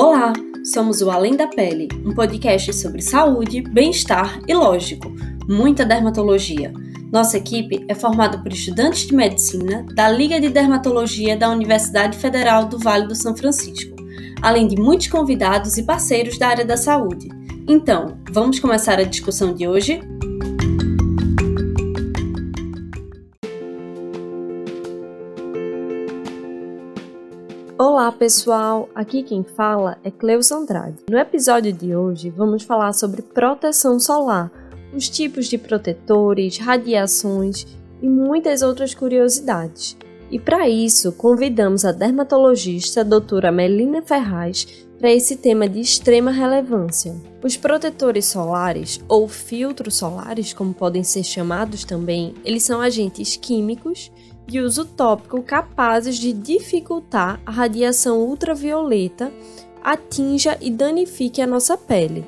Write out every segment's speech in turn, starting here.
Olá, somos o Além da Pele, um podcast sobre saúde, bem-estar e, lógico, muita dermatologia. Nossa equipe é formada por estudantes de medicina da Liga de Dermatologia da Universidade Federal do Vale do São Francisco, além de muitos convidados e parceiros da área da saúde. Então, vamos começar a discussão de hoje? Olá pessoal, aqui quem fala é Cleus Andrade. No episódio de hoje vamos falar sobre proteção solar, os tipos de protetores, radiações e muitas outras curiosidades. E para isso convidamos a dermatologista doutora Melina Ferraz para esse tema de extrema relevância. Os protetores solares, ou filtros solares, como podem ser chamados também, eles são agentes químicos de uso tópico capazes de dificultar a radiação ultravioleta atinja e danifique a nossa pele.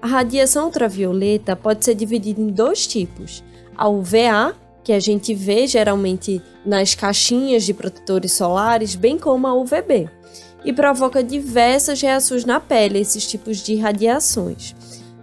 A radiação ultravioleta pode ser dividida em dois tipos: a UVA, que a gente vê geralmente nas caixinhas de protetores solares, bem como a UVB, e provoca diversas reações na pele esses tipos de radiações.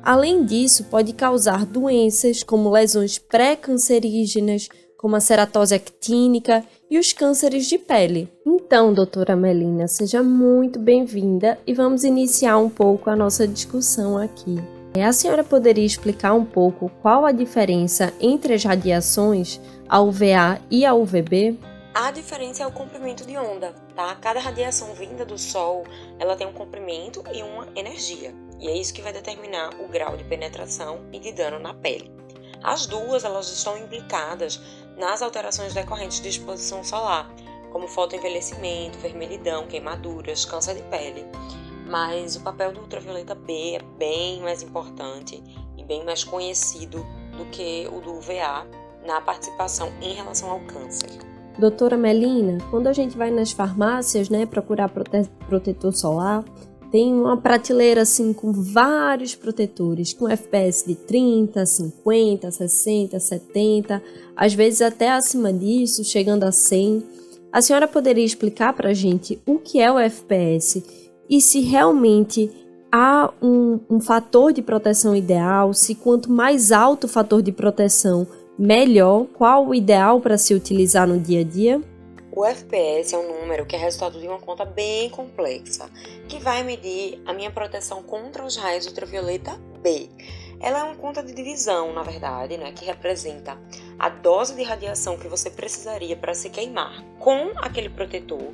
Além disso, pode causar doenças como lesões pré-cancerígenas, como a ceratose actínica e os cânceres de pele. Então, doutora Melina, seja muito bem-vinda e vamos iniciar um pouco a nossa discussão aqui. É, a senhora poderia explicar um pouco qual a diferença entre as radiações, a UVA e a UVB? A diferença é o comprimento de onda, tá? Cada radiação vinda do Sol, ela tem um comprimento e uma energia. E é isso que vai determinar o grau de penetração e de dano na pele. As duas, elas estão implicadas nas alterações decorrentes de exposição solar, como fotoenvelhecimento, vermelhidão, queimaduras, câncer de pele. Mas o papel do ultravioleta B é bem mais importante e bem mais conhecido do que o do UVA na participação em relação ao câncer. Doutora Melina, quando a gente vai nas farmácias, né, procurar prote protetor solar, tem uma prateleira assim com vários protetores, com FPS de 30, 50, 60, 70, às vezes até acima disso, chegando a 100. A senhora poderia explicar para a gente o que é o FPS e se realmente há um, um fator de proteção ideal, se quanto mais alto o fator de proteção, melhor, qual o ideal para se utilizar no dia a dia? O FPS é um número que é resultado de uma conta bem complexa, que vai medir a minha proteção contra os raios ultravioleta B. Ela é uma conta de divisão, na verdade, né, que representa a dose de radiação que você precisaria para se queimar com aquele protetor,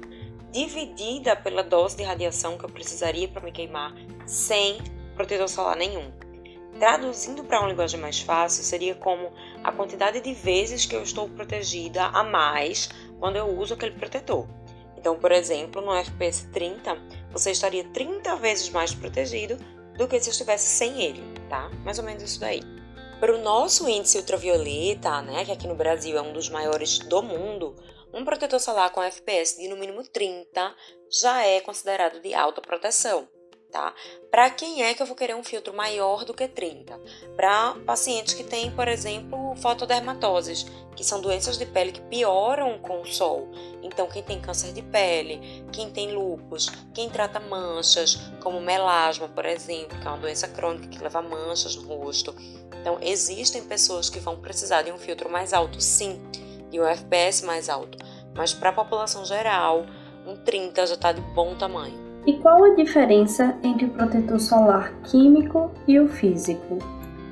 dividida pela dose de radiação que eu precisaria para me queimar sem protetor solar nenhum. Traduzindo para uma linguagem mais fácil, seria como a quantidade de vezes que eu estou protegida a mais quando eu uso aquele protetor. Então, por exemplo, no FPS 30, você estaria 30 vezes mais protegido do que se estivesse sem ele, tá? Mais ou menos isso daí. Para o nosso índice ultravioleta, né, que aqui no Brasil é um dos maiores do mundo, um protetor solar com FPS de no mínimo 30 já é considerado de alta proteção tá? Para quem é que eu vou querer um filtro maior do que 30? Para pacientes que têm, por exemplo, fotodermatoses, que são doenças de pele que pioram com o sol. Então, quem tem câncer de pele, quem tem lúpus, quem trata manchas, como melasma, por exemplo, que é uma doença crônica que leva manchas no rosto. Então, existem pessoas que vão precisar de um filtro mais alto, sim, e um FPS mais alto. Mas para a população geral, um 30 já está de bom tamanho. E qual a diferença entre o protetor solar químico e o físico?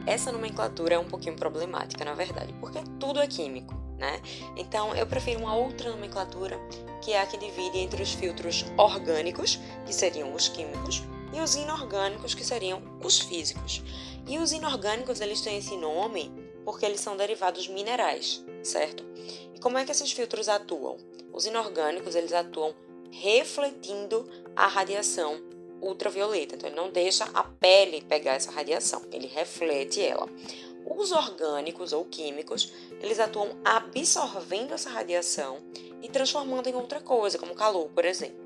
Essa nomenclatura é um pouquinho problemática, na verdade, porque tudo é químico, né? Então eu prefiro uma outra nomenclatura, que é a que divide entre os filtros orgânicos, que seriam os químicos, e os inorgânicos, que seriam os físicos. E os inorgânicos, eles têm esse nome porque eles são derivados minerais, certo? E como é que esses filtros atuam? Os inorgânicos, eles atuam refletindo a radiação ultravioleta. Então, ele não deixa a pele pegar essa radiação, ele reflete ela. Os orgânicos ou químicos, eles atuam absorvendo essa radiação e transformando em outra coisa, como calor, por exemplo.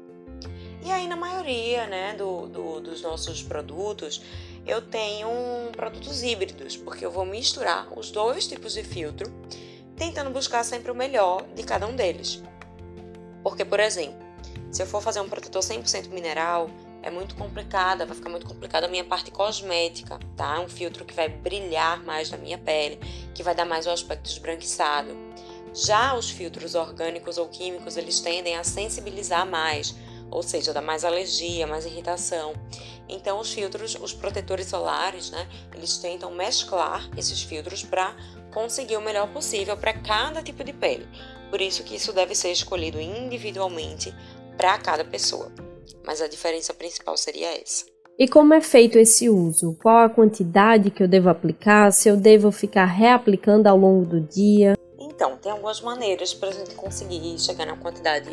E aí, na maioria né, do, do, dos nossos produtos, eu tenho produtos híbridos, porque eu vou misturar os dois tipos de filtro, tentando buscar sempre o melhor de cada um deles. Porque, por exemplo, se eu for fazer um protetor 100% mineral, é muito complicada, vai ficar muito complicada a minha parte cosmética, tá? É um filtro que vai brilhar mais na minha pele, que vai dar mais o aspecto esbranquiçado. Já os filtros orgânicos ou químicos, eles tendem a sensibilizar mais, ou seja, dá mais alergia, mais irritação. Então, os filtros, os protetores solares, né, eles tentam mesclar esses filtros para conseguir o melhor possível para cada tipo de pele. Por isso que isso deve ser escolhido individualmente para cada pessoa. Mas a diferença principal seria essa. E como é feito esse uso? Qual a quantidade que eu devo aplicar? Se eu devo ficar reaplicando ao longo do dia? Então, tem algumas maneiras para a gente conseguir chegar na quantidade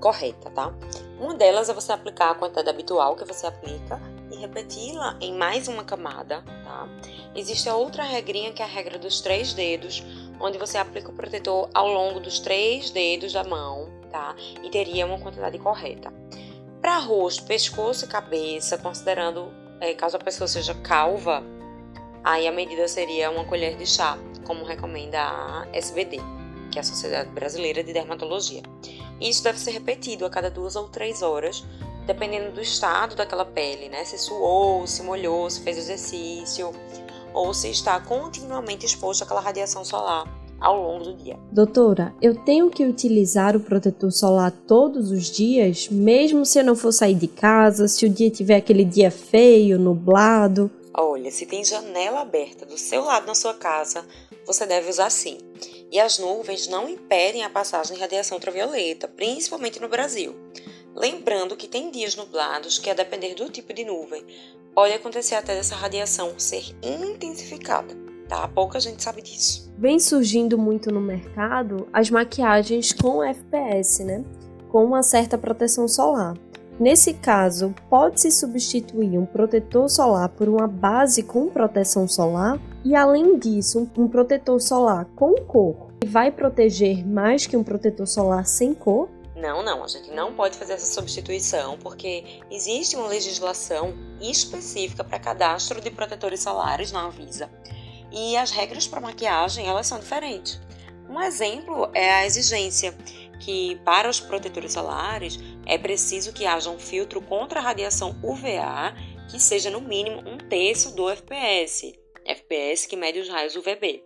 correta, tá? Uma delas é você aplicar a quantidade habitual que você aplica e repeti-la em mais uma camada, tá? Existe a outra regrinha que é a regra dos três dedos, onde você aplica o protetor ao longo dos três dedos da mão, tá? E teria uma quantidade correta. Para rosto, pescoço e cabeça, considerando é, caso a pessoa seja calva, aí a medida seria uma colher de chá como recomenda a SBD, que é a Sociedade Brasileira de Dermatologia. Isso deve ser repetido a cada duas ou três horas, dependendo do estado daquela pele, né? Se suou, se molhou, se fez exercício, ou se está continuamente exposto àquela radiação solar ao longo do dia. Doutora, eu tenho que utilizar o protetor solar todos os dias, mesmo se eu não for sair de casa, se o dia tiver aquele dia feio, nublado? Olha, se tem janela aberta do seu lado na sua casa, você deve usar sim. E as nuvens não impedem a passagem de radiação ultravioleta, principalmente no Brasil. Lembrando que tem dias nublados que, a depender do tipo de nuvem, pode acontecer até dessa radiação ser intensificada, tá? Pouca gente sabe disso. Vem surgindo muito no mercado as maquiagens com FPS, né? Com uma certa proteção solar. Nesse caso, pode-se substituir um protetor solar por uma base com proteção solar e, além disso, um protetor solar com cor vai proteger mais que um protetor solar sem cor? Não, não, a gente não pode fazer essa substituição porque existe uma legislação específica para cadastro de protetores solares na Anvisa e as regras para maquiagem elas são diferentes. Um exemplo é a exigência que para os protetores solares é preciso que haja um filtro contra a radiação UVA que seja no mínimo um terço do FPS, FPS que mede os raios UVB.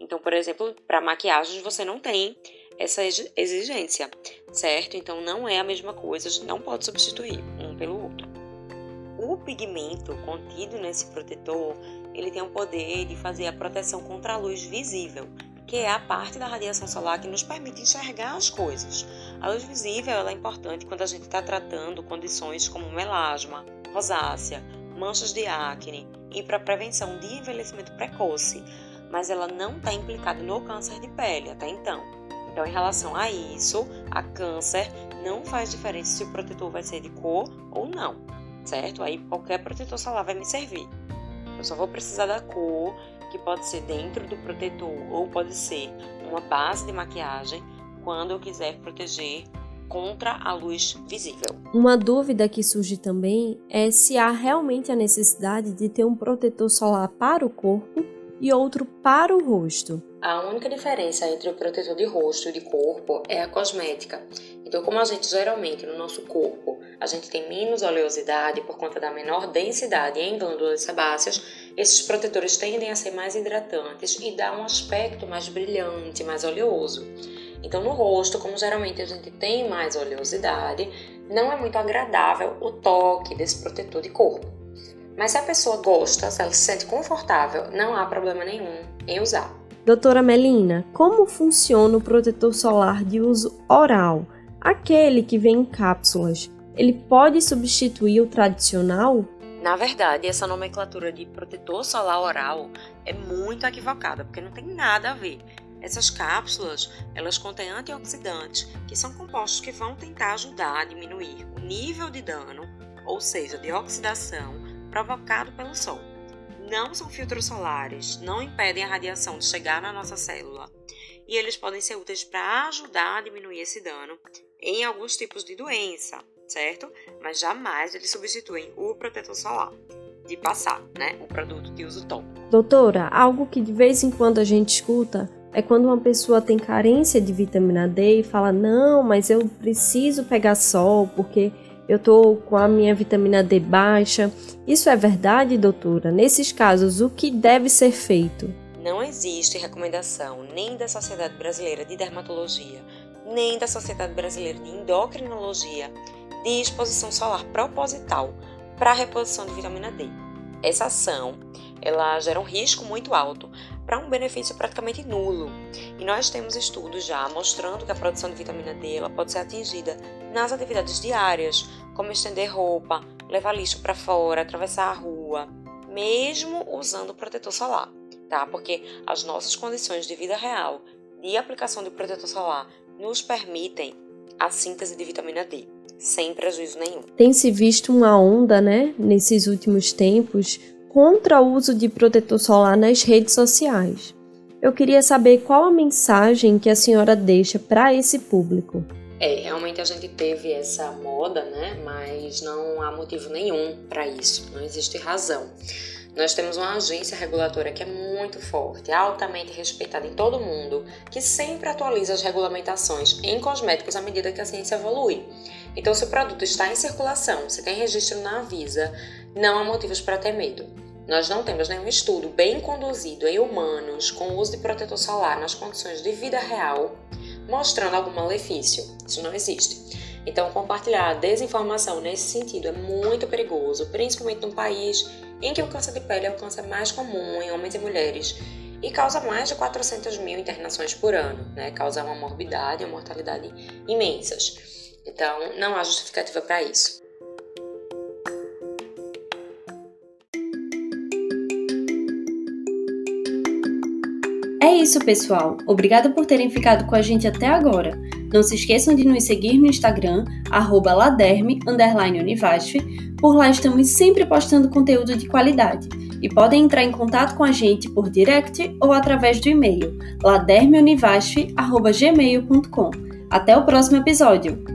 Então, por exemplo, para maquiagens você não tem essa exigência, certo? Então não é a mesma coisa, não pode substituir pigmento contido nesse protetor, ele tem o poder de fazer a proteção contra a luz visível, que é a parte da radiação solar que nos permite enxergar as coisas. A luz visível é importante quando a gente está tratando condições como melasma, rosácea, manchas de acne e para prevenção de envelhecimento precoce, mas ela não está implicada no câncer de pele até então. Então, em relação a isso, a câncer não faz diferença se o protetor vai ser de cor ou não, certo? Aí qualquer protetor solar vai me servir. Eu só vou precisar da cor que pode ser dentro do protetor ou pode ser uma base de maquiagem quando eu quiser proteger contra a luz visível. Uma dúvida que surge também é se há realmente a necessidade de ter um protetor solar para o corpo e outro para o rosto. A única diferença entre o protetor de rosto e de corpo é a cosmética. Então, como a gente geralmente no nosso corpo a gente tem menos oleosidade por conta da menor densidade em glândulas sebáceas, esses protetores tendem a ser mais hidratantes e dá um aspecto mais brilhante, mais oleoso. Então, no rosto, como geralmente a gente tem mais oleosidade, não é muito agradável o toque desse protetor de corpo. Mas se a pessoa gosta, se ela se sente confortável, não há problema nenhum em usar. Doutora Melina, como funciona o protetor solar de uso oral? Aquele que vem em cápsulas, ele pode substituir o tradicional? Na verdade, essa nomenclatura de protetor solar oral é muito equivocada, porque não tem nada a ver. Essas cápsulas, elas contêm antioxidantes, que são compostos que vão tentar ajudar a diminuir o nível de dano, ou seja, de oxidação provocado pelo sol. Não são filtros solares, não impedem a radiação de chegar na nossa célula e eles podem ser úteis para ajudar a diminuir esse dano em alguns tipos de doença, certo? Mas jamais eles substituem o protetor solar de passar, né? O produto de uso tópico. Doutora, algo que de vez em quando a gente escuta é quando uma pessoa tem carência de vitamina D e fala: Não, mas eu preciso pegar sol porque eu tô com a minha vitamina D baixa. Isso é verdade, doutora? Nesses casos, o que deve ser feito? Não existe recomendação nem da Sociedade Brasileira de Dermatologia, nem da Sociedade Brasileira de Endocrinologia de exposição solar proposital para a reposição de vitamina D. Essa ação, ela gera um risco muito alto para um benefício praticamente nulo. E nós temos estudos já mostrando que a produção de vitamina D ela pode ser atingida nas atividades diárias, como estender roupa, levar lixo para fora, atravessar a rua, mesmo usando protetor solar, tá? Porque as nossas condições de vida real de aplicação de protetor solar nos permitem a síntese de vitamina D, sem prejuízo nenhum. Tem se visto uma onda, né, nesses últimos tempos, contra o uso de protetor solar nas redes sociais. Eu queria saber qual a mensagem que a senhora deixa para esse público. É, realmente a gente teve essa moda, né? Mas não há motivo nenhum para isso, não existe razão. Nós temos uma agência regulatória que é muito forte, altamente respeitada em todo o mundo, que sempre atualiza as regulamentações em cosméticos à medida que a ciência evolui. Então, se o produto está em circulação, se tem registro na Anvisa, não há motivos para ter medo. Nós não temos nenhum estudo bem conduzido em humanos com uso de protetor solar nas condições de vida real mostrando algum malefício. Isso não existe. Então, compartilhar desinformação nesse sentido é muito perigoso, principalmente num país em que o câncer de pele é o câncer mais comum em homens e mulheres e causa mais de 400 mil internações por ano, né? Causa uma morbidade e uma mortalidade imensas. Então, não há justificativa para isso. É isso, pessoal. Obrigada por terem ficado com a gente até agora. Não se esqueçam de nos seguir no Instagram, laderme_univasf. Por lá estamos sempre postando conteúdo de qualidade. E podem entrar em contato com a gente por direct ou através do e-mail ladermeunivasf.gmail.com. Até o próximo episódio!